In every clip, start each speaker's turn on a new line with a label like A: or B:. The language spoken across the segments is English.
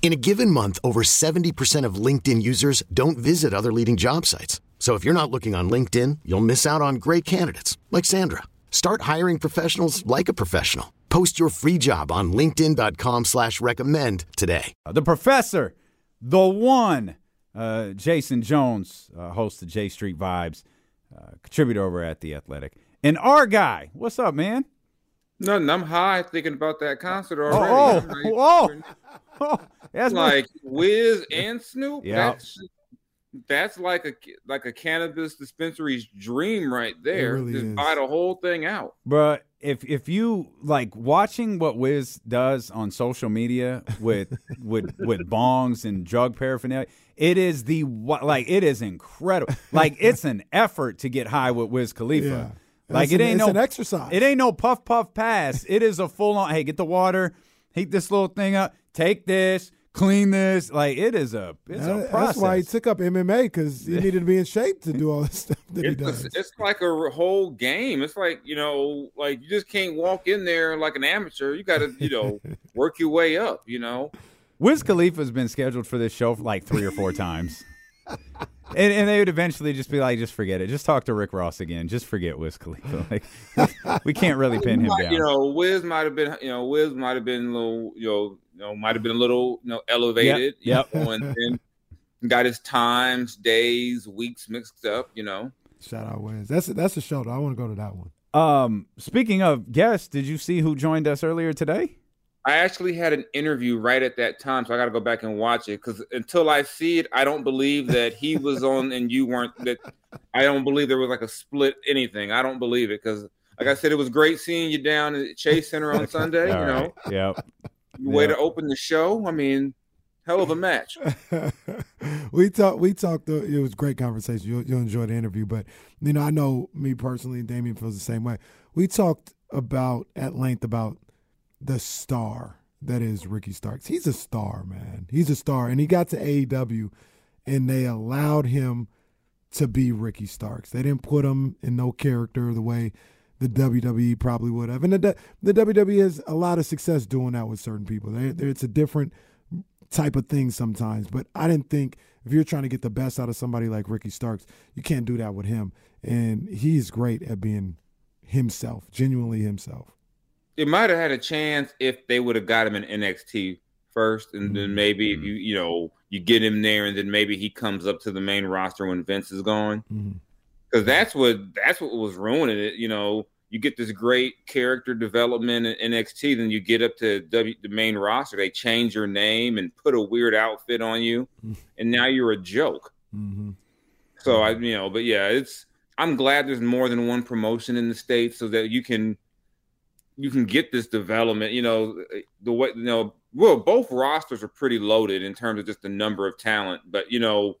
A: In a given month, over 70% of LinkedIn users don't visit other leading job sites. So if you're not looking on LinkedIn, you'll miss out on great candidates like Sandra. Start hiring professionals like a professional. Post your free job on LinkedIn.com slash recommend today.
B: The professor, the one, uh, Jason Jones, uh, host of J Street Vibes, uh, contributor over at The Athletic. And our guy, what's up, man?
C: Nothing. I'm high thinking about that concert
B: Oh,
C: already.
B: oh,
C: I'm
B: Oh, that's
C: like Wiz and Snoop.
B: Yeah.
C: That's, that's like a like a cannabis dispensary's dream right there.
D: really
C: Just
D: is.
C: buy the whole thing out.
B: But if if you like watching what Wiz does on social media with with with bongs and drug paraphernalia, it is the wa- like it is incredible. Like it's an effort to get high with Wiz Khalifa.
D: Yeah.
B: Like
D: It's
B: it
D: an-
B: ain't
D: it's
B: no
D: an exercise.
B: It ain't no puff puff pass. It is a full on. Hey, get the water. Heat this little thing up. Take this. Clean this. Like it is a it's a process.
D: That's why he took up MMA because he needed to be in shape to do all this stuff that he
C: It's,
D: does.
C: it's like a whole game. It's like you know, like you just can't walk in there like an amateur. You got to you know work your way up. You know.
B: Wiz Khalifa's been scheduled for this show like three or four times. And, and they would eventually just be like, just forget it. Just talk to Rick Ross again. Just forget Wiz Khalifa. Like, we can't really pin him down.
C: You know, Wiz might have been, you know, Wiz might have been a little, you know, you know, might have been a little, you know, elevated. you
B: Yep.
C: know, and then got his times, days, weeks mixed up. You know,
D: Shout out Wiz. That's that's a show. Though. I want to go to that one.
B: um, speaking of guests, did you see who joined us earlier today?
C: I actually had an interview right at that time, so I got to go back and watch it because until I see it, I don't believe that he was on and you weren't. That I don't believe there was like a split anything. I don't believe it because, like I said, it was great seeing you down at Chase Center on Sunday.
B: All
C: you know,
B: right. Yep.
C: Way
B: Yeah.
C: to open the show. I mean, hell of a match.
D: we talked. We talked. uh, It was a great conversation. You'll, you'll enjoy the interview. But you know, I know me personally, and Damien feels the same way. We talked about at length about the star that is Ricky Starks. He's a star, man. He's a star, and he got to AEW, and they allowed him to be Ricky Starks. They didn't put him in no character the way the WWE probably would have. And the the WWE has a lot of success doing that with certain people. They, they, it's a different type of thing sometimes. But I didn't think if you're trying to get the best out of somebody like Ricky Starks, you can't do that with him. And he's great at being himself, genuinely himself.
C: it might have had a chance if they would have got him in NXT first, and then maybe if you you know you get him there, and then maybe he comes up to the main roster when Vince is gone,
D: Mhm.
C: Because that's what that's what was ruining it. You know, you get this great character development in NXT, then you get up to W the main roster, they change your name and put a weird outfit on you, and now you're a joke.
D: hmm
C: So I, you know, but yeah, it's. I'm glad there's more than one promotion in the states so that you can, you can get this development. You know, the way you know, well, both rosters are pretty loaded in terms of just the number of talent. But you know,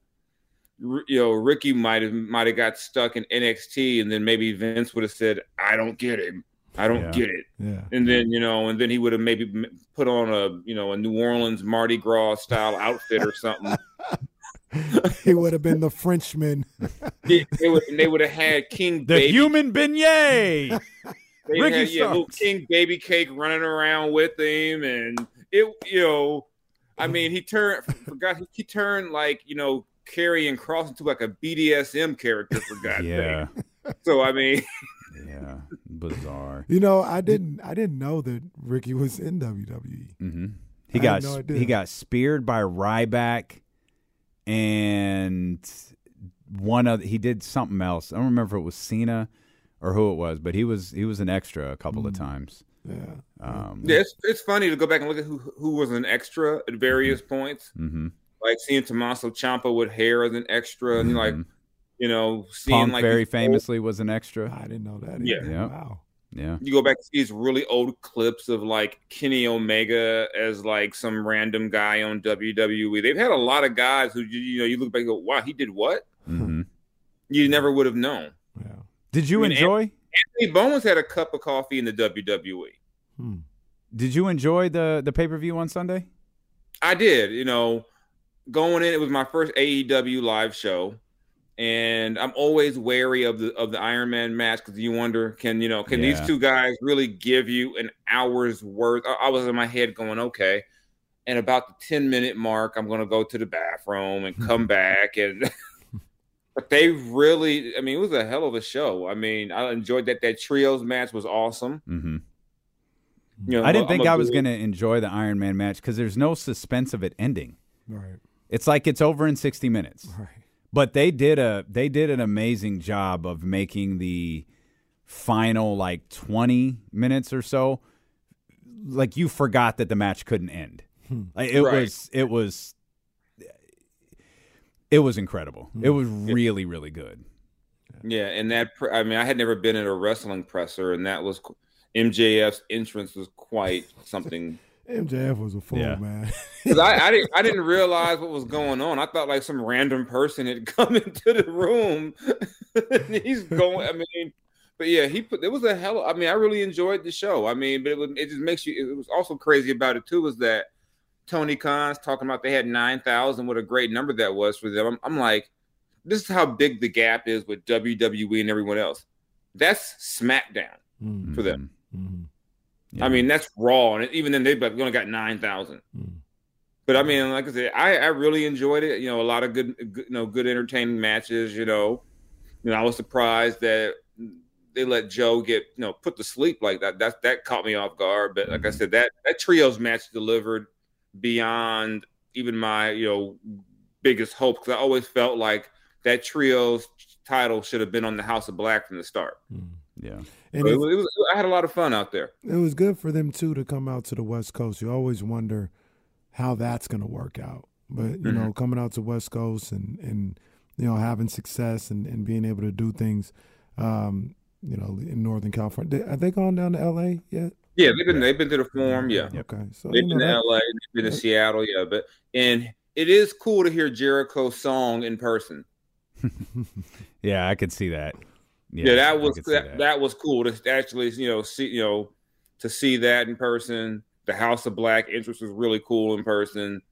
C: you know, Ricky might have might have got stuck in NXT, and then maybe Vince would have said, "I don't get it, I don't
B: Yeah.
C: get it,"
D: Yeah.
C: and then you know, and then he would have maybe put on a you know a New Orleans Mardi Gras style outfit or something.
D: he would have been the Frenchman.
C: They, they would they would have had King
B: The
C: Baby
B: human beignet.
C: They
B: Ricky
C: had yeah, little King Baby Cake running around with him, and it, you know, I mean, he turned, forgot he, he turned like you know, Karrion Kross into like a BDSM character for God's
B: yeah.
C: sake. So I mean,
B: Yeah. Bizarre.
D: You know, I didn't I didn't know that Ricky was in WWE.
B: hmm He
D: I
B: got
D: no
B: he got speared by Ryback, and one of he did something else. I don't remember if it was Cena or who it was, but he was he was an extra a couple of
D: Mm.
B: times.
D: Yeah.
B: Um,
C: Yeah, it's, it's funny to go back and look at who who was an extra at various points.
B: mhm.
C: Like seeing Tommaso Ciampa with hair as an extra, and like
B: Mhm.
C: you know, seeing
B: Punk
C: like
B: very
C: these old-
B: famously was an extra.
D: I didn't know that.
C: Yeah.
D: either.
B: Yeah.
D: Wow.
B: Yeah.
C: you go back to these really old clips of like Kenny Omega as like some random guy on WWE. They've had a lot of guys who you, you know you look back and go, wow, he did what?
B: hmm
C: You never would have known.
D: Yeah.
B: Did you
C: I mean,
B: enjoy?
C: Anthony Bowens had a cup of coffee in the WWE.
D: Hmm.
B: Did you enjoy the the pay per view on Sunday?
C: I did, you know, going in. It was my first AEW live show, and I'm always wary of the of the Iron Man match because you wonder, can you know, can
B: Yeah.
C: these two guys really give you an hour's worth? I, I was in my head going, okay. And about the 10 minute mark, I'm going to go to the bathroom and come back. And but they really, I mean, it was a hell of a show. I mean, I enjoyed that. That trios match was awesome.
B: hmm
C: You know,
B: I didn't
C: I'm
B: think I was going to enjoy the Iron Man match because there's no suspense of it ending.
D: Right.
B: It's like it's over in 60 minutes.
D: Right.
B: But they did a they did an amazing job of making the final like 20 minutes or so like you forgot that the match couldn't end. Hmm. Like it
C: Right.
B: was it was it was incredible. Hmm. It was really really good.
C: Yeah, and that I mean, I had never been at a wrestling presser, and that was MJF's entrance was quite something.
D: MJF was a fool,
B: Yeah.
D: man.
C: 'Cause I, I didn't I didn't realize what was going on. I thought like some random person had come into the room. and he's going. I mean, but yeah, he put. It was a hell. I mean, I really enjoyed the show. I mean, but it was, it just makes you. It was also crazy about it too. Was that Tony Khan's talking about they had nine thousand. What a great number that was for them. I'm, I'm like, this is how big the gap is with WWE and everyone else. That's SmackDown.
D: Mm,
C: For them.
D: mhm.
B: Yeah.
C: I mean, that's raw, and even then they've only got nine thousand.
D: Mm.
C: But I mean, like I said, I, I really enjoyed it. You know, a lot of good, good, you know, good entertaining matches. You know, you know, I was surprised that they let Joe get you know put to sleep like that. That that caught me off guard. But like I said, that that trios match delivered beyond even my you know biggest hope because I always felt like that trios title should have been on the House of Black from the start.
D: Mm.
B: Yeah.
D: And
C: it
D: it,
C: was, it was, I had a lot of fun out there.
D: it was good for them too to come out to the West Coast. You always wonder how that's going to work out, but you know, coming out to West Coast and and you know having success and, and being able to do things, um, you know, in Northern California. They- Are they going down to L.A. yet?
C: Yeah, they've been they've been to the forum. Yeah,
D: Okay, so
C: they've been
D: know,
C: to
D: that-
C: LA, they've been to Seattle. Yeah, but and it is cool to hear Jericho's song in person.
B: Yeah, I could see that.
C: Yeah,
B: I
C: that was
B: see
C: that, that was cool to actually you know see you know to see that in person. The House of Black interest was really cool in person.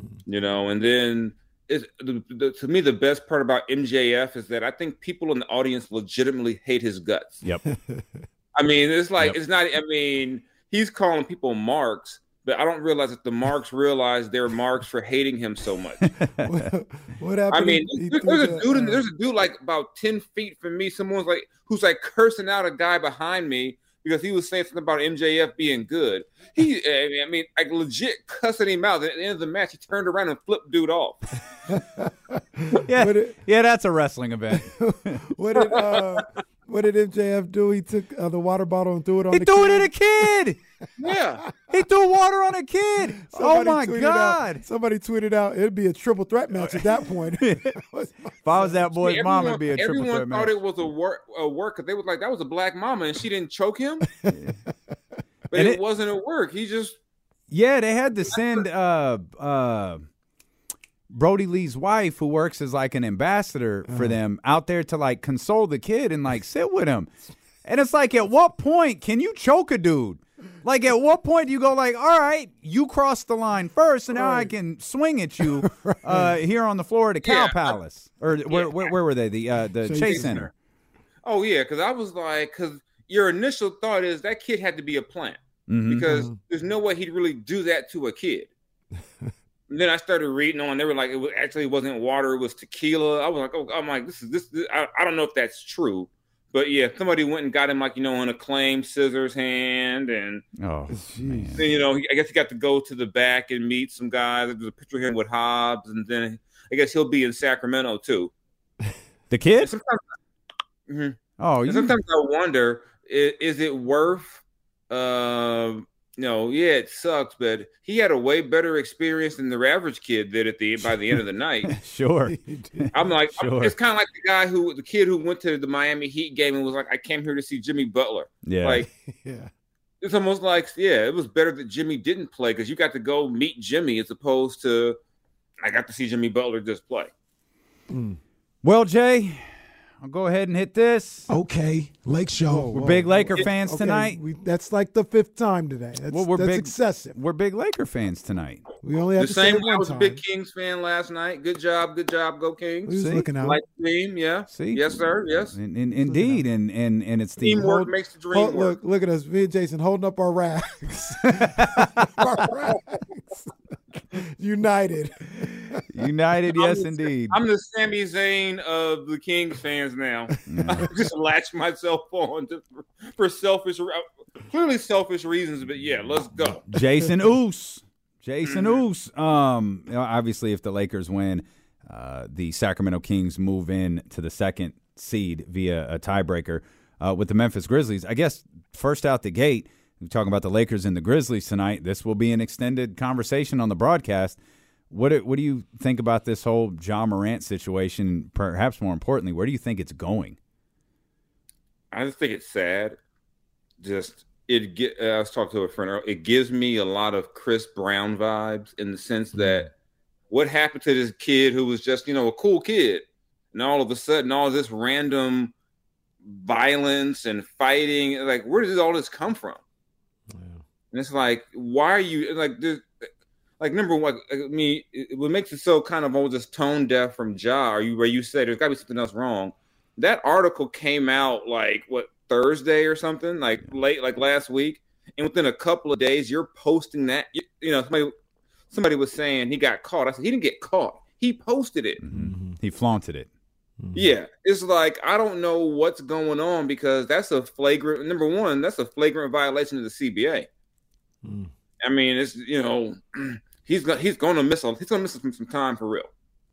C: Mm-hmm. You know, and then it's the, the, to me the best part about MJF is that I think people in the audience legitimately hate his guts.
B: Yep.
C: I mean, it's like
B: Yep.
C: it's not. I mean, he's calling people marks, but I don't realize that the marks realize they're marks for hating him so much.
D: what, what happened?
C: I mean,
D: He- he
C: there- there's a dude. In,
D: uh,
C: there's a dude like about ten feet from me. Someone's like who's like cursing out a guy behind me because he was saying something about MJF being good. He, I mean, I mean, like legit cussing him out. At the end of the match, he turned around and flipped dude off.
B: Yeah.
D: It-
B: yeah, that's a wrestling event.
D: what did uh, what did MJF do? He took uh, the water bottle and threw it on
B: he
D: the
B: threw it at a kid.
C: Yeah,
B: He threw water on a kid. oh my god.
D: Out, somebody tweeted out it'd be a triple threat match at that point.
B: If I was that boy's
C: everyone,
B: mom, it'd be a triple threat match.
C: everyone thought it was a work. A work. 'cause They was like that was a black mama, and she didn't choke him. but
B: And
C: it,
B: it-
C: wasn't a work. He just
B: Yeah, they had to send uh uh Brodie Lee's wife, who works as like an ambassador
D: Uh-huh.
B: for them, out there to like console the kid and like sit with him. And it's like, at what point can you choke a dude? Like, at what point do you go like, all right, you crossed the line first, and now I can swing at you uh, here on the floor of the Cow
C: Yeah.
B: Palace, or where, where where were they? The uh, the
D: Chase
B: Chase
D: Center.
B: Center.
C: Oh yeah, because I was like, because your initial thought is that kid had to be a plant
B: Mhm.
C: because
D: Mm-hmm.
C: there's no way he'd really do that to a kid. then I started reading on. They were like, it was actually wasn't water; it was tequila. I was like, oh, I'm like, this is this. this I, I don't know if that's true, but yeah, somebody went and got him like you know in a claim scissors hand, and
B: Oh,
C: then you know I guess he got to go to the back and meet some guys. There's a picture of him with Hobbs, and then I guess he'll be in Sacramento too.
B: the kid?
C: And sometimes. Mhm.
B: Oh, you,
C: sometimes I wonder, is, is it worth no, yeah, it sucks, but he had a way better experience than the average kid did at the by the end of the night.
B: sure.
C: I'm like,
B: Sure.
C: it's kind of like the guy who, the kid who went to the Miami Heat game and was like, I came here to see Jimmy Butler.
B: Yeah.
C: Like,
D: yeah.
C: it's almost like, yeah, it was better that Jimmy didn't play because you got to go meet Jimmy as opposed to I got to see Jimmy Butler just play. Mm.
B: well, Jay, I'll go ahead and hit this.
D: Okay, Lake Show.
B: We're big Laker fans tonight.
D: We, that's like the fifth time today. That's,
B: Well, we're
D: that's
B: big-
D: excessive.
B: We're big Laker fans tonight.
D: We only have
C: The
D: to say
C: same
D: it
C: way I
D: one
C: was a big Kings fan last night. Good job, good job, go
D: We was
C: Kings.
B: See?
D: looking out.
C: Like the team, yeah.
B: See?
C: Yes, sir. Yes.
B: In, in, indeed, and and and it's the
C: Teamwork
B: hold-
C: makes the dream
D: Hold-
C: work.
D: look, look at us, me and Jason holding up our rags. our rags. United.
B: united.
C: I'm
B: Yes,
C: the-
B: indeed.
C: I'm the Sami Zayn of the Kings fans now. I just latch myself on to, for selfish, clearly selfish reasons. But yeah, let's go.
B: Jason Oos. Jason
C: Mm-hmm.
B: Oos. Um, obviously, if the Lakers win, uh, the Sacramento Kings move in to the second seed via a tiebreaker uh, with the Memphis Grizzlies. I guess first out the gate, we're talking about the Lakers and the Grizzlies tonight. This will be an extended conversation on the broadcast. What do, what do you think about this whole Ja Morant situation? Perhaps more importantly, where do you think it's going?
C: I just think it's sad. Just it get. Uh, I was talking to a friend. earlier. It gives me a lot of Chris Brown vibes in the sense that what happened to this kid who was just you know a cool kid, and all of a sudden all this random violence and fighting. Like where does all this come from? And it's like, why are you like this? Like number one, I mean, what makes it so kind of all just tone deaf from Ja? Are you where you said there's got to be something else wrong? That article came out like what Thursday or something, like late, like last week, and within a couple of days, you're posting that. You, you know, somebody somebody was saying he got caught. I said he didn't get caught. He posted it. Mm-hmm.
B: He flaunted it. Mm-hmm.
C: Yeah, it's like I don't know what's going on because that's a flagrant. Number one, that's a flagrant violation of the CBA. I mean, it's you know, he's he's going to miss a, he's going to miss some, some time for real.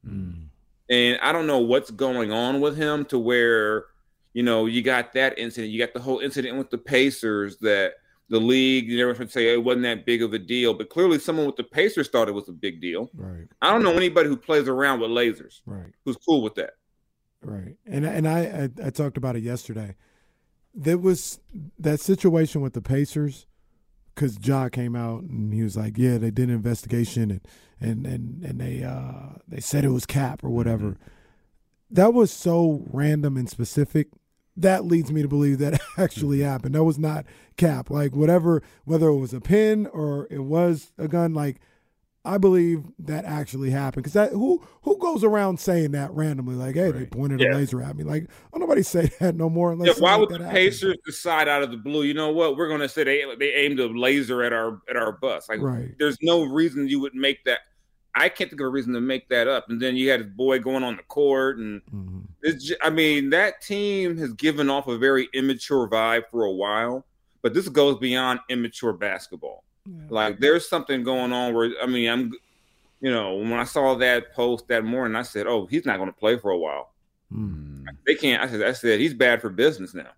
C: Mm. And I don't know what's going on with him to where you know you got that incident, you got the whole incident with the Pacers that the league you never should say it wasn't that big of a deal, but clearly someone with the Pacers thought it was a big deal.
D: Right,
C: I don't know anybody who plays around with lasers
D: right.
C: who's cool with that.
D: Right, and and I, I I talked about it yesterday. There was that situation with the Pacers because Ja came out and he was like, "Yeah, they did an investigation and and and and they uh they said it was cap or whatever." That was so random and specific. That leads me to believe that actually happened. That was not cap. Like whatever, whether it was a pin or it was a gun, like I believe that actually happened because that who who goes around saying that randomly like hey they pointed a laser at me like oh nobody say that no more unless
C: Yeah,
D: something
C: why
D: like
C: would
D: that
C: the
D: happens.
C: Pacers decide out of the blue? You know what? We're going to say they they aimed a laser at our at our bus. Like,
D: Right.
C: there's no reason you would make that. I can't think of a reason to make that up. And then you had his boy going on the court, and
D: Mhm.
C: it's. ju- I mean, that team has given off a very immature vibe for a while. But this goes beyond immature basketball. Like, there's something going on where I mean, I'm. You know, when I saw that post that morning, I said, "Oh, he's not going to play for a while."
D: Mm.
C: They can't. I said, I said he's bad for business now.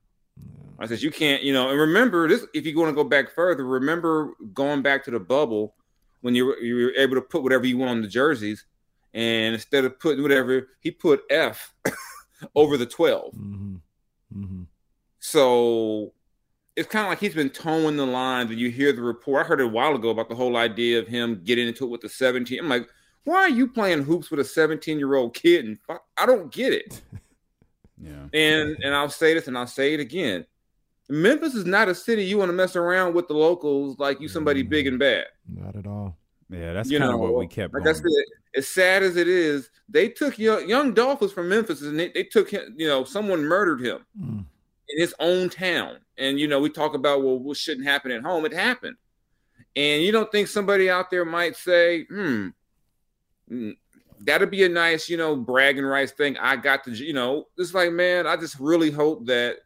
C: I said you can't, you know, and remember this. If you want to go back further, remember going back to the bubble when you were, you were able to put whatever you want on the jerseys, and instead of putting whatever, he put F over the twelve.
D: Mhm. Mhm.
C: So it's kind of like he's been towing the line. That you hear the report. I heard it a while ago about the whole idea of him getting into it with the seventeen. I'm like, why are you playing hoops with a seventeen year old kid? And fuck, I don't get it.
B: Yeah.
C: And and I'll say this and I'll say it again. Memphis is not a city you want to mess around with the locals like you somebody big and bad.
D: not at all
B: Yeah, that's
C: you
B: kind
C: know
B: of what we kept
C: Like
B: going.
C: I said, as sad as it is, they took young, young Dolph was from Memphis and they, they took him. You know, someone murdered him
D: Mm.
C: In his own town. And you know, we talk about well, what shouldn't happen at home. It happened. And you don't think somebody out there might say, "Hmm, mm, that'd be a nice, you know, bragging rights thing." I got to, you know, it's like, man, I just really hope that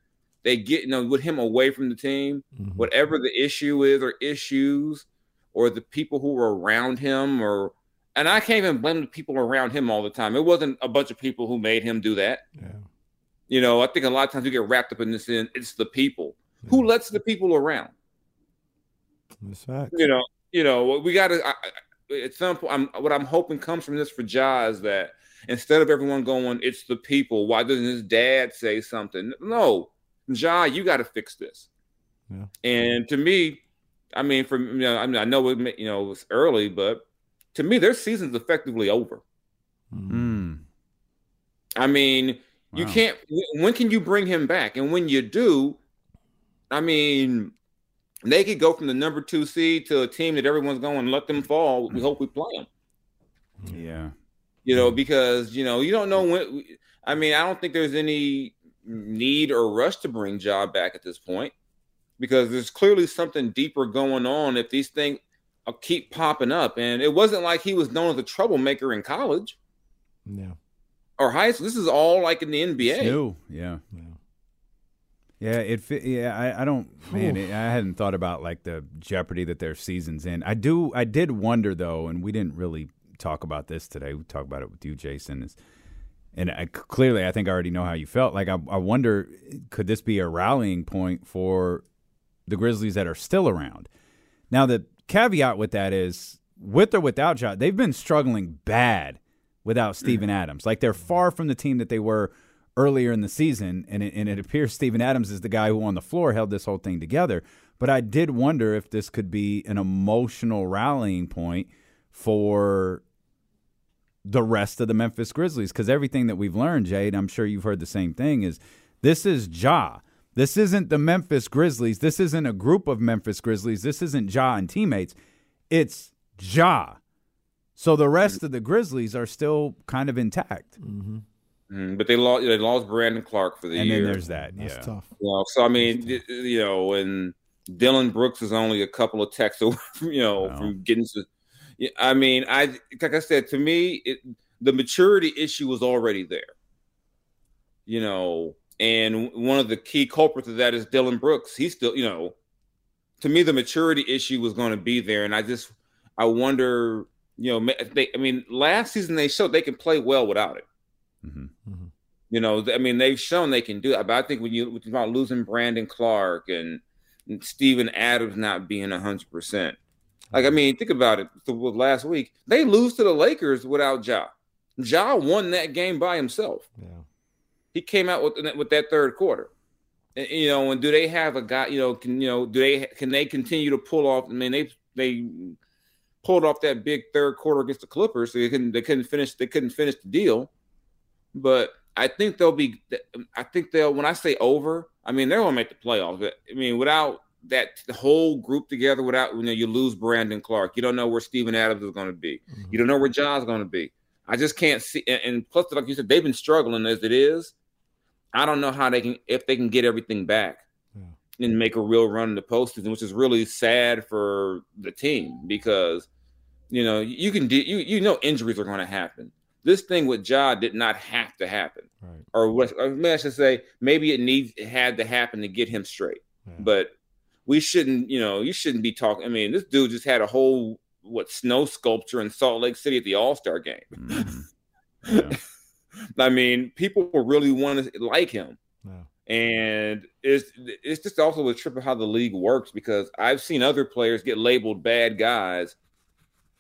C: they get, you know, with him away from the team,
D: Mhm.
C: whatever the issue is or issues, or the people who were around him, or and I can't even blame the people around him all the time. It wasn't a bunch of people who made him do that.
D: yeah
C: You know, I think a lot of times we get wrapped up in this. In it's the people who lets the people around.
D: That's fact.
C: You know, you know, we got to. At some point, I'm, what I'm hoping comes from this for Ja is that instead of everyone going, "It's the people," why doesn't his dad say something? No, Ja, you got to fix this. Yeah. And to me, I mean, for you know, I mean, I know it, you know, it's early, but to me, their season's effectively over.
B: Mm.
C: I mean, wow. you can't. When can you bring him back? And when you do, I mean, they could go from the number two seed to a team that everyone's going, let them fall. We mm. hope we play them.
B: Yeah.
C: You know, mm. because, you know, you don't know when. I mean, I don't think there's any need or rush to bring Ja back at this point because there's clearly something deeper going on if these things uh, keep popping up. And it wasn't like he was known as a troublemaker in college.
D: Yeah.
C: Or high school. This is all like in the NBA.
B: It's new. Yeah. yeah. Yeah, it. Yeah, I, I don't. Man, it, I hadn't thought about like the jeopardy that their season's in. I do. I did wonder though, and we didn't really talk about this today. We talked about it with you, Jason. Is and I, clearly, I think I already know how you felt. Like, I, I wonder, could this be a rallying point for the Grizzlies that are still around? Now, the caveat with that is, with or without Ja, they've been struggling bad without Steven mm-hmm. Adams. Like, they're far from the team that they were earlier in the season, and it, and it appears Steven Adams is the guy who on the floor held this whole thing together. But I did wonder if this could be an emotional rallying point for the rest of the Memphis Grizzlies because everything that we've learned, Jade, I'm sure you've heard the same thing, is this is Ja. This isn't the Memphis Grizzlies. This isn't a group of Memphis Grizzlies. This isn't Ja and teammates. It's Ja. So the rest of the Grizzlies are still kind of intact.
D: Mm-hmm.
C: Mm, but they lost. They lost Brandon Clarke for the
B: and
C: year.
B: And then there's that.
D: That's
B: yeah.
D: tough.
C: Well, so I mean, you know, and Dillon Brooks is only a couple of texts away, from, you know, wow. from getting to I mean, I like I said to me, it, the maturity issue was already there. You know, and one of the key culprits of that is Dillon Brooks. He's still, you know, to me, the maturity issue was going to be there, and I just, I wonder, you know, they, I mean, last season they showed they can play well without it.
B: Mm-hmm. Mm-hmm.
C: You know, I mean, they've shown they can do it. But I think when you when about losing Brandon Clarke and, and Steven Adams not being hundred percent, like, I mean, think about it. So last week, they lose to the Lakers without Ja. Ja won that game by himself.
D: Yeah.
C: He came out with with that third quarter. And, you know, and do they have a guy? You know, can you know? Do they can they continue to pull off? I mean, they they pulled off that big third quarter against the Clippers. So they couldn't they couldn't finish they couldn't finish the deal. But I think they'll be. I think they'll. When I say over, I mean they're gonna make the playoffs. But, I mean, without that whole group together without you know you lose Brandon Clarke. You don't know where Steven Adams is going to be. Mm-hmm. You don't know where Ja's going to be. I just can't see. And, and, plus, like you said, they've been struggling as it is. I don't know how they can if they can get everything back yeah. and make a real run in the postseason, which is really sad for the team because you know you can do you you know injuries are going to happen. This thing with Ja did not have to happen,
D: right.
C: or what? Or I should say, maybe it needs it had to happen to get him straight. Yeah. But we shouldn't, you know, you shouldn't be talking. I mean, this dude just had a whole what snow sculpture in Salt Lake City at the All Star game.
B: Mm-hmm. Yeah.
C: I mean, people really want to like him.
D: Yeah.
C: And it's it's just also a trip of how the league works because I've seen other players get labeled bad guys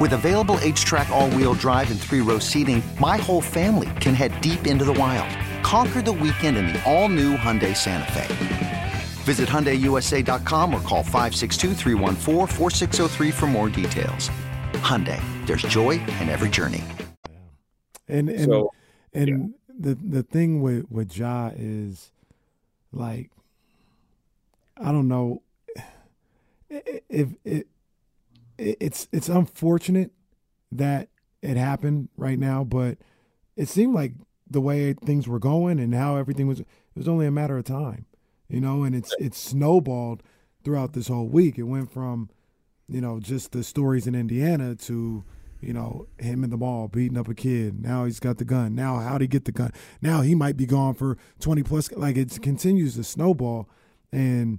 E: With available H-Track all-wheel drive and three-row seating, my whole family can head deep into the wild. Conquer the weekend in the all-new Hyundai Santa Fe. Visit HyundaiUSA.com or call 562 for more details. Hyundai, there's joy in every journey.
D: And and
C: So,
D: and
C: yeah.
D: the the thing with with Ja is like I don't know if it, it it's it's unfortunate that it happened right now, but it seemed like the way things were going and how everything was it was only a matter of time, you know, and it's it's snowballed throughout this whole week. It went from you know just the stories in Indiana to you know him in the mall beating up a kid. Now he's got the gun. Now how'd he get the gun? Now he might be gone for twenty plus. Like it continues to snowball, and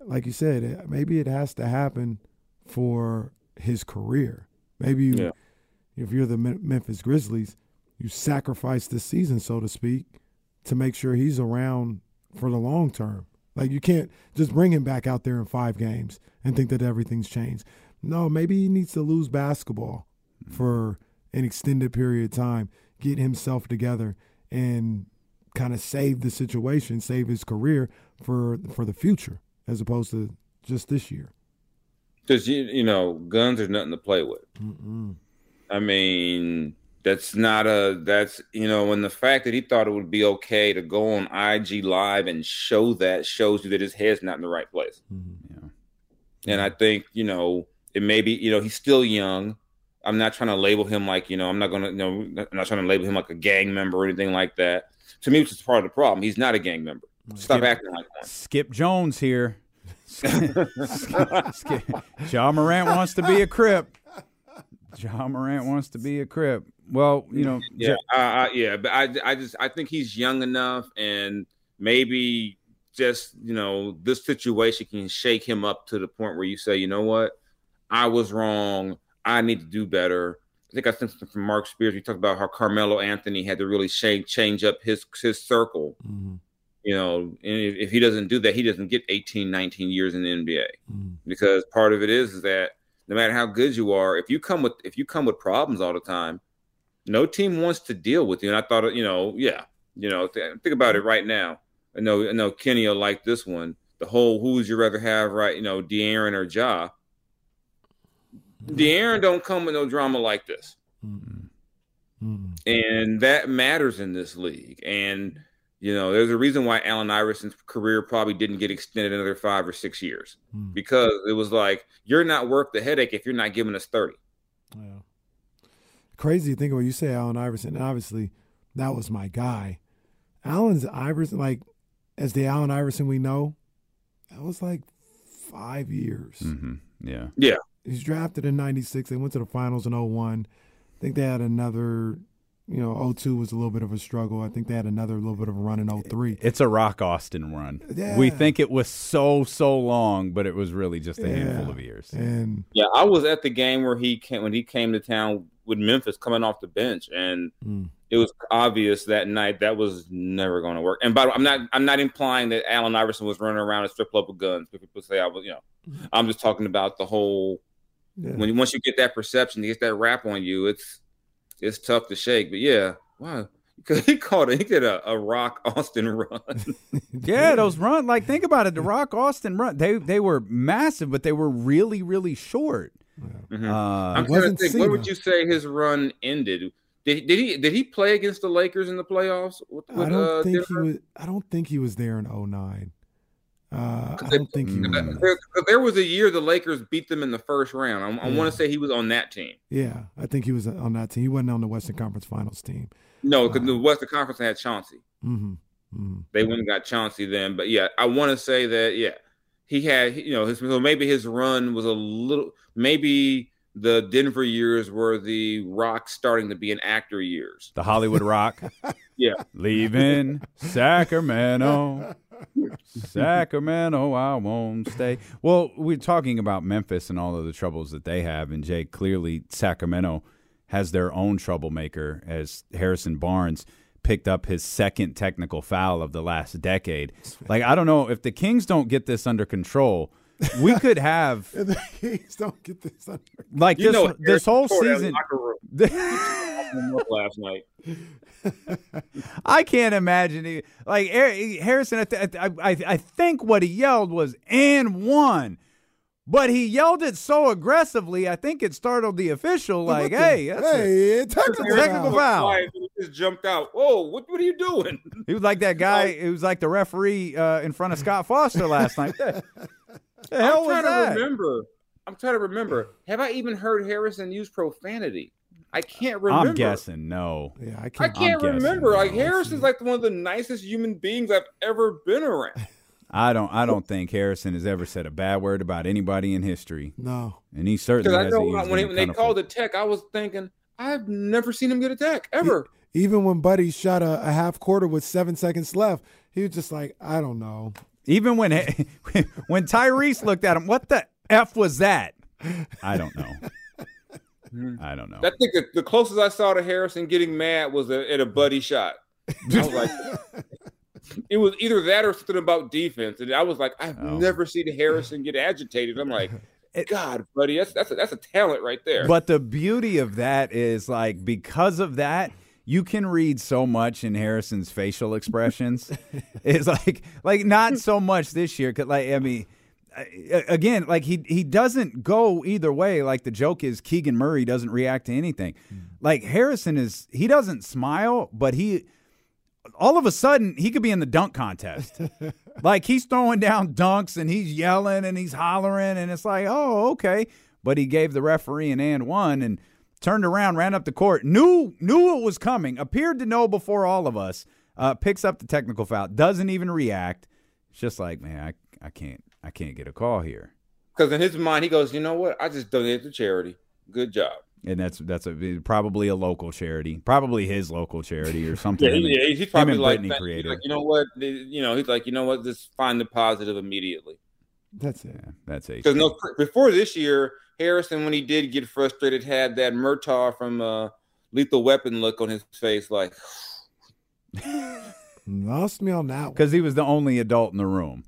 D: like you said, maybe it has to happen for his career. Maybe you,
C: Yeah.
D: if you're the Memphis Grizzlies, you sacrifice the season, so to speak, to make sure he's around for the long term. Like you can't just bring him back out there in five games and think that everything's changed. No, maybe he needs to lose basketball mm-hmm. for an extended period of time, get himself together, and kind of save the situation, save his career for for the future, as opposed to just this year.
C: Because you you know guns are nothing to play with. I mean, that's not a that's you know, and the fact that he thought it would be okay to go on IG live and show that shows you that his head's not in the right place. Mm-hmm.
B: Yeah.
C: And I think you know it may be you know he's still young. I'm not trying to label him like you know I'm not gonna you know I'm not trying to label him like a gang member or anything like that. To me, which is part of the problem. He's not a gang member. Stop acting like one.
B: Skip Jones here. Skip, Skip. Ja Morant wants to be a Crip. Ja Morant wants to be a Crip. Well, you know,
C: Yeah, uh, uh, yeah, but I, I just, I think he's young enough, and maybe just you know, this situation can shake him up to the point where you say, you know what, I was wrong. I need to do better. I think I sent something from Marc Spears. We talked about how Carmelo Anthony had to really change change up his his circle. You know, and if, if he doesn't do that, he doesn't get 18, 19 years in the NBA mm. because part of it is, is that no matter how good you are, if you come with if you come with problems all the time, no team wants to deal with you. And I thought, you know, yeah, you know, th- think about it right now. I know, I know Kenny will like this one. The whole who would you rather have, right? You know, De'Aaron or Ja. Mm-hmm. De'Aaron don't come with no drama like this, and that matters in this league. And you know, there's a reason why Allen Iverson's career probably didn't get extended another five or six years because it was like you're not worth the headache if you're not giving us thirty.
D: Crazy to think about. You say Allen Iverson. and Obviously, that was my guy. Allen's Iverson, like as the Allen Iverson we know, that was like five years.
B: hmm yeah.
C: Yeah,
D: He's drafted in '96. They went to the finals in 01. I think they had another. You know, 02 was a little bit of a struggle. I think they had another little bit of a run in 03.
B: It's a Rock Austin run.
D: Yeah.
B: We think it was so so long, but it was really just a handful of years.
D: And
C: Yeah, I was at the game where he came when he came to town with Memphis coming off the bench, and
D: Mm.
C: it was obvious that night that was never going to work. And by the way, I'm not I'm not implying that Allen Iverson was running around a strip club with guns. People say I was, you know, I'm just talking about the whole
D: yeah.
C: when once you get that perception, you get that rap on you, it's it's tough to shake. But yeah, wow. Because he called it, he did a, a rock Austin run.
B: Yeah, those run like think about it. The Rock Austin run they they were massive, but they were really really short.
C: Mhm.
B: Uh,
C: I'm trying to
D: wasn't
C: think. Where would you say his run ended? Did, did he did he play against the Lakers in the playoffs? With, with,
D: I don't
C: uh,
D: think he was. I don't think he was there in 09. Uh, I don't think he
B: Mm.
D: was.
C: There was a year the Lakers beat them in the first round. I, I want to say he was on that team.
D: Yeah, I think he was on that team. He wasn't on the Western Conference Finals team.
C: No, because the Western Conference had Chauncey.
D: hmm hmm
C: They went and got Chauncey then. But yeah, I want to say that yeah, he had you know his so maybe his run was a little maybe the Denver years were the Rock starting to be an actor years.
B: the Hollywood Rock.
C: Yeah.
B: Leaving Sacramento. Sacramento, I won't stay. Well, we're talking about Memphis and all of the troubles that they have, and Jay, clearly Sacramento has their own troublemaker as Harrison Barnes. picked up his second technical foul of the last decade. Like I don't know if the Kings don't get this under control, we could have
D: And the Kings don't get this under.
B: like
C: You
B: this
C: know,
B: this whole season.
C: locker room. Up last night.
B: I can't imagine he, like Harrison. I, th- I, I I think what he yelled was "and one," but he yelled it so aggressively. I think it startled the official. Like, hey, that's a-
D: hey, technical,
B: Technical
D: foul.
B: foul.
C: He just jumped out. Whoa! What what are you doing?
B: he was like that guy. He was like the referee uh, in front of Scott Foster last night. The hell
C: I'm
B: was
C: trying
B: that?
C: to remember. I'm trying to remember. Have I even heard Harrison use profanity? I can't remember.
B: I'm guessing no.
D: Yeah, I
C: I
D: can't.
C: can't
B: guessing,
C: remember. Like
D: no,
C: Harrison's like one of the nicest human beings I've ever been around.
B: I don't. I don't think Harrison has ever said a bad word about anybody in history,
D: No,
B: and he certainly
C: Because I know when,
B: them
C: when they called the tech, I was thinking I've never seen him get a tech ever.
D: even when Buddy shot a, a half quarter with seven seconds left, he was just like, I don't know.
B: Even when when Tyrese looked at him, what the f was that? I don't know. I don't know.
C: I think the, the closest I saw to Harrison getting mad was a, at a buddy shot. I was like, it was either that or something about defense, and I was like, I've
B: Oh.
C: never seen Harrison get agitated. I'm like, God, buddy, that's that's a, that's a talent right there.
B: But the beauty of that is like because of that, you can read so much in Harrison's facial expressions. it's like like not so much this year. 'cause, like I mean, again, like he he doesn't go either way. Like the joke is Keegan Murray doesn't react to anything. Hmm. Like Harrison is he doesn't smile, but he all of a sudden he could be in the dunk contest. like he's throwing down dunks and he's yelling and he's hollering and it's like, oh, okay. But he gave the referee an and one and turned around, ran up the court, knew knew it was coming, appeared to know before all of us. Uh, picks up the technical foul, doesn't even react. It's just like, man, I, I can't I can't get a call here.
C: Because in his mind, he goes, you know what? I just donated to charity. Good job.
B: And that's that's a probably a local charity, probably his local charity or something.
C: Yeah,
B: Him
C: yeah, he's probably like, that. He's
B: created.
C: like, you know what? You know, he's like, you know what? Just find the positive immediately.
D: That's it.
B: Yeah, that's a
C: Because no, before this year, Harrison, when he did get frustrated, had that Murtaugh from uh, Lethal Weapon look on his face, like,
D: Lost me on that
B: because he was the only adult in the room.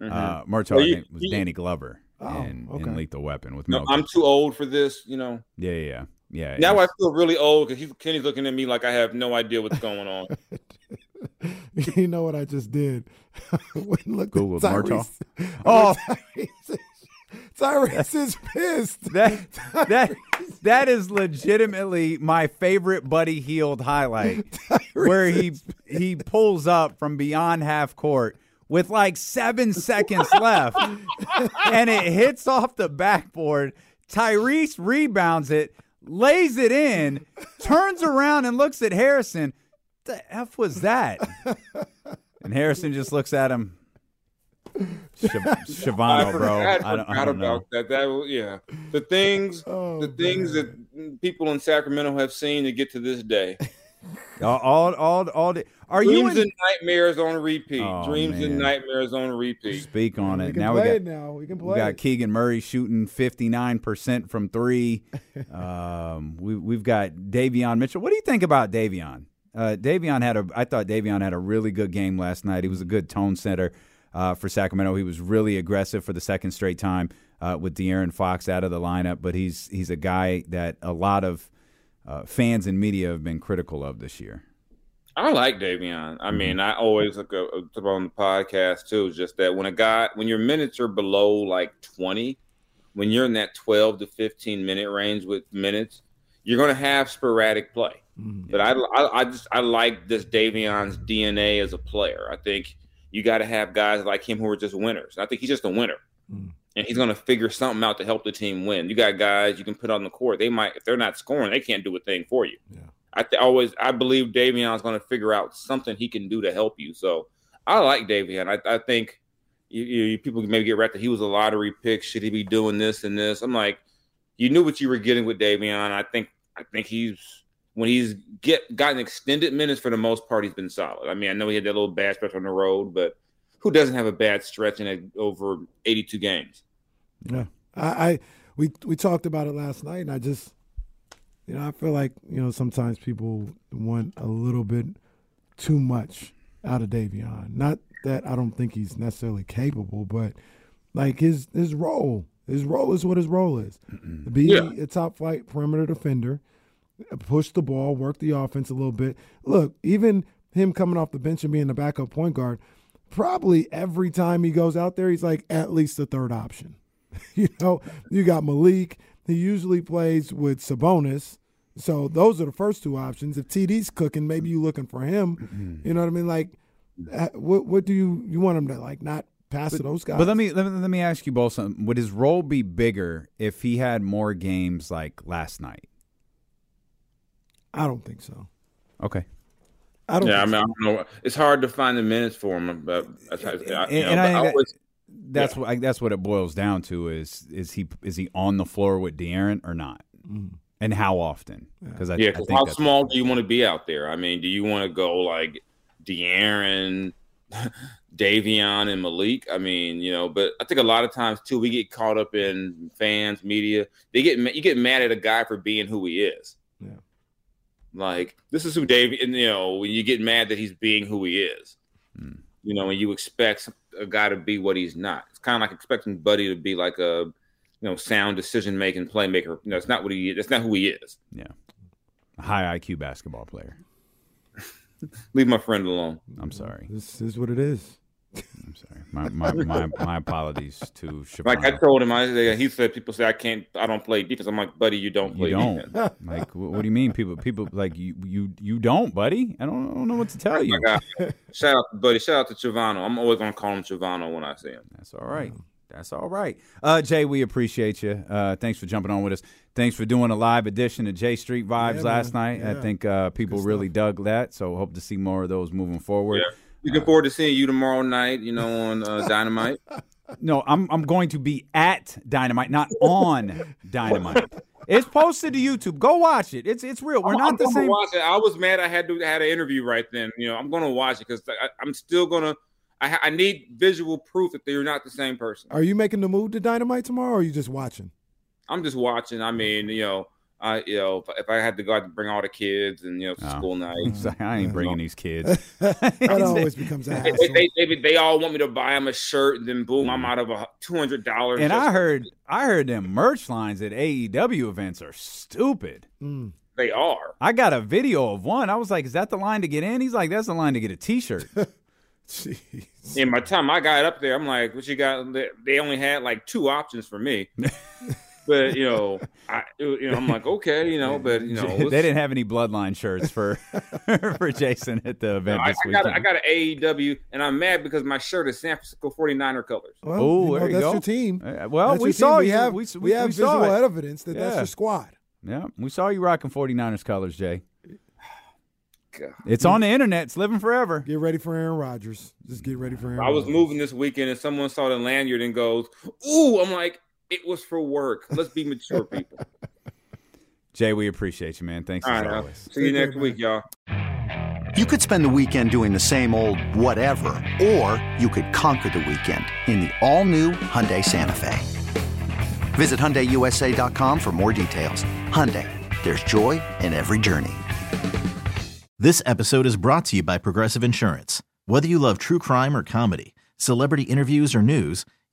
B: Uh, Murtaugh,
C: Well,
B: I think, was
C: you-
B: Danny Glover
D: Oh,
B: in, in. Lethal Weapon with
C: no, I'm too old for this. You know.
B: yeah, yeah, yeah. yeah.
C: Now I feel really old because Kenny's looking at me like I have no idea what's going on.
D: you know what I just did? When look
B: Googled Murtaugh?
D: Oh,
B: Oh.
D: Tyrese, Tyrese is pissed.
B: that that that is legitimately my favorite Buddy Hield highlight, where he he pulls up from beyond half court with like seven seconds left, and it hits off the backboard. Tyrese rebounds it, lays it in, turns around and looks at Harrison. The f was that? And Harrison just looks at him. Shav-
C: I
B: Chavano, bro.
C: forgot,
B: I don't, I
C: forgot
B: don't know.
C: about that. That yeah, the things,
D: Oh,
C: the things that people in Sacramento have seen to get to this day.
B: All, all, all, all the, are you
C: Dreams
B: in,
C: and nightmares on repeat.
B: Oh,
C: Dreams and
B: man.
C: nightmares on repeat.
B: speak on
D: we
B: it?
D: can
B: Now we got
D: it now. We can play.
B: we got
D: it.
B: Keegan Murray shooting fifty nine percent from three. um, we we've got Davion Mitchell. What do you think about Davion? Uh, Davion had a. I thought Davion had a really good game last night. He was a good tone setter uh, for Sacramento. He was really aggressive for the second straight time uh, with De'Aaron Fox out of the lineup. But he's he's a guy that a lot of uh, fans and media have been critical of this year.
C: I like Davion. I mean, I always look up up on the podcast too. Is just that when a guy, when your minutes are below like twenty, when you're in that twelve to fifteen minute range with minutes, you're going to have sporadic play. But I, I, I just I like this Davion's DNA as a player. I think you got to have guys like him who are just winners. I think he's just a winner,
D: Mm.
C: and he's going to figure something out to help the team win. You got guys you can put on the court. They might if they're not scoring, they can't do a thing for you.
D: Yeah.
C: I th- always I believe Davion's going to figure out something he can do to help you. So I like Davion. I, I think you, you, people maybe get right that he was a lottery pick. Should he be doing this and this? I'm like, you knew what you were getting with Davion. I think I think he's when he's get gotten extended minutes for the most part, he's been solid. I mean, I know he had that little bad stretch on the road, but who doesn't have a bad stretch in a, over 82 games?
D: Yeah, I, I we we talked about it last night, and I just, you know, I feel like you know sometimes people want a little bit too much out of Davion. Not that I don't think he's necessarily capable, but like his his role, his role is what his role is. To be
C: Yeah.
D: a top flight perimeter defender, push the ball, work the offense a little bit. Look, even him coming off the bench and being the backup point guard, probably every time he goes out there, he's like at least the third option. you know, you got Malik. He usually plays with Sabonis. So those are the first two options. If TD's cooking, maybe you looking for him. You know what I mean? Like, uh, what what do you you want him to like not pass to those guys?
B: But let me, let me let me ask you both something. Would his role be bigger if he had more games like last night?
D: I don't think so.
B: Okay.
D: I don't.
C: Yeah, I
D: think
C: mean, I don't know. It's hard to find the minutes for him, but I, I,
B: And,
C: know,
B: and I
C: I always-
B: that's
C: yeah.
B: what that's what it boils down to is is he is he on the floor with De'Aaron or not, mm-hmm. and how often? Because I,
C: yeah,
B: I
C: 'cause
B: think
C: how small do you want to be out there? I mean, do you want to go like De'Aaron, Davion, and Malik? I mean, you know, but I think a lot of times too, we get caught up in fans, media. They get ma- you get mad at a guy for being who he is.
D: Yeah.
C: Like this is who Dave, and you know, when you get mad that he's being who he is.
B: Hmm.
C: You know, when you expect a guy to be what he's not. It's kind of like expecting Buddy to be like a, you know, sound decision making playmaker. You know, it's not what he. That's not who he is.
B: yeah, a high IQ basketball player.
C: Leave my friend alone.
B: I'm sorry.
D: This is what it is.
B: I'm sorry. My my my, my apologies to
C: Like I told him, I he said people say I can't, I don't play defense. I'm like, buddy, you don't play
B: You
C: defense.
B: don't like. What, what do you mean? People people like you you you don't, buddy. I don't, I don't know what to tell you.
C: Shout out, buddy. Shout out to Chavano. I'm always gonna call him Chavano when I see him.
B: That's all right. That's all right. Uh, Jay, we appreciate you. Uh, thanks for jumping on with us. Thanks for doing a live edition of J Street Vibes
D: Yeah,
B: last
D: man.
B: night. I think uh, people
D: Good
B: really
D: stuff.
B: dug that. So hope to see more of those moving forward.
C: Yeah. Looking forward to seeing you tomorrow night. You know, on uh, Dynamite.
B: No, I'm I'm going to be at Dynamite, not on Dynamite. It's posted to YouTube. Go watch it. It's it's real. We're
C: I'm-
B: not
C: I'm
B: the same.
C: Watch it. I was mad I had to had an interview right then. You know, I'm gonna watch it because I'm still gonna. I, I need visual proof that they're not the same person.
D: Are you making the move to Dynamite tomorrow, or are you just watching?
C: I'm just watching. I mean, you know, I you know, if, if I had to go out and bring all the kids and you know,
B: Oh.
C: school nights.
B: I ain't bringing these kids.
D: That always becomes an
C: They,
D: hassle.
C: they, they, they, they all want me to buy them a shirt, and then boom, I'm out of a two hundred dollars.
B: And I heard I heard them merch lines at AEW events are stupid.
D: Mm.
C: they are.
B: I got a video of one. I was like, "Is that the line to get in?" He's like, "That's the line to get a T-shirt."
D: Jeez.
C: And by the time I got up there, I'm like, "What you got?" They- They only had like two options for me. But you know, I you know, I'm like, okay, you know, but you know,
B: they didn't have any bloodline shirts for for Jason at the event
C: I,
B: this
C: I got a, got an AEW, and I'm mad because my shirt is San Francisco 49er colors.
D: Well,
B: Oh,
D: you know,
B: there you
D: that's
B: go.
D: your team.
B: Uh, well,
D: That's
B: we saw
D: team. We
B: you.
D: have
B: we,
D: we, have
B: saw
D: visual
B: it.
D: evidence that that's your squad.
B: Yeah, we saw you rocking 49ers colors, Jay.
C: God.
B: It's on the internet. It's living forever.
D: Get ready for Aaron Rodgers. Just get ready for Aaron.
C: I was
D: Rodgers.
C: moving this weekend, and someone saw the lanyard and goes, "Ooh!" I'm like, "It was for work. Let's be mature people."
B: Jay, we appreciate you, man. Thanks
C: All
B: as
C: right,
B: always.
C: see you
D: Take care,
C: next week, y'all.
E: You could spend the weekend doing the same old whatever, or you could conquer the weekend in the all-new Hyundai Santa Fe. Visit HyundaiUSA.com for more details. Hyundai, there's joy in every journey.
F: This episode is brought to you by Progressive Insurance. Whether you love true crime or comedy, celebrity interviews or news,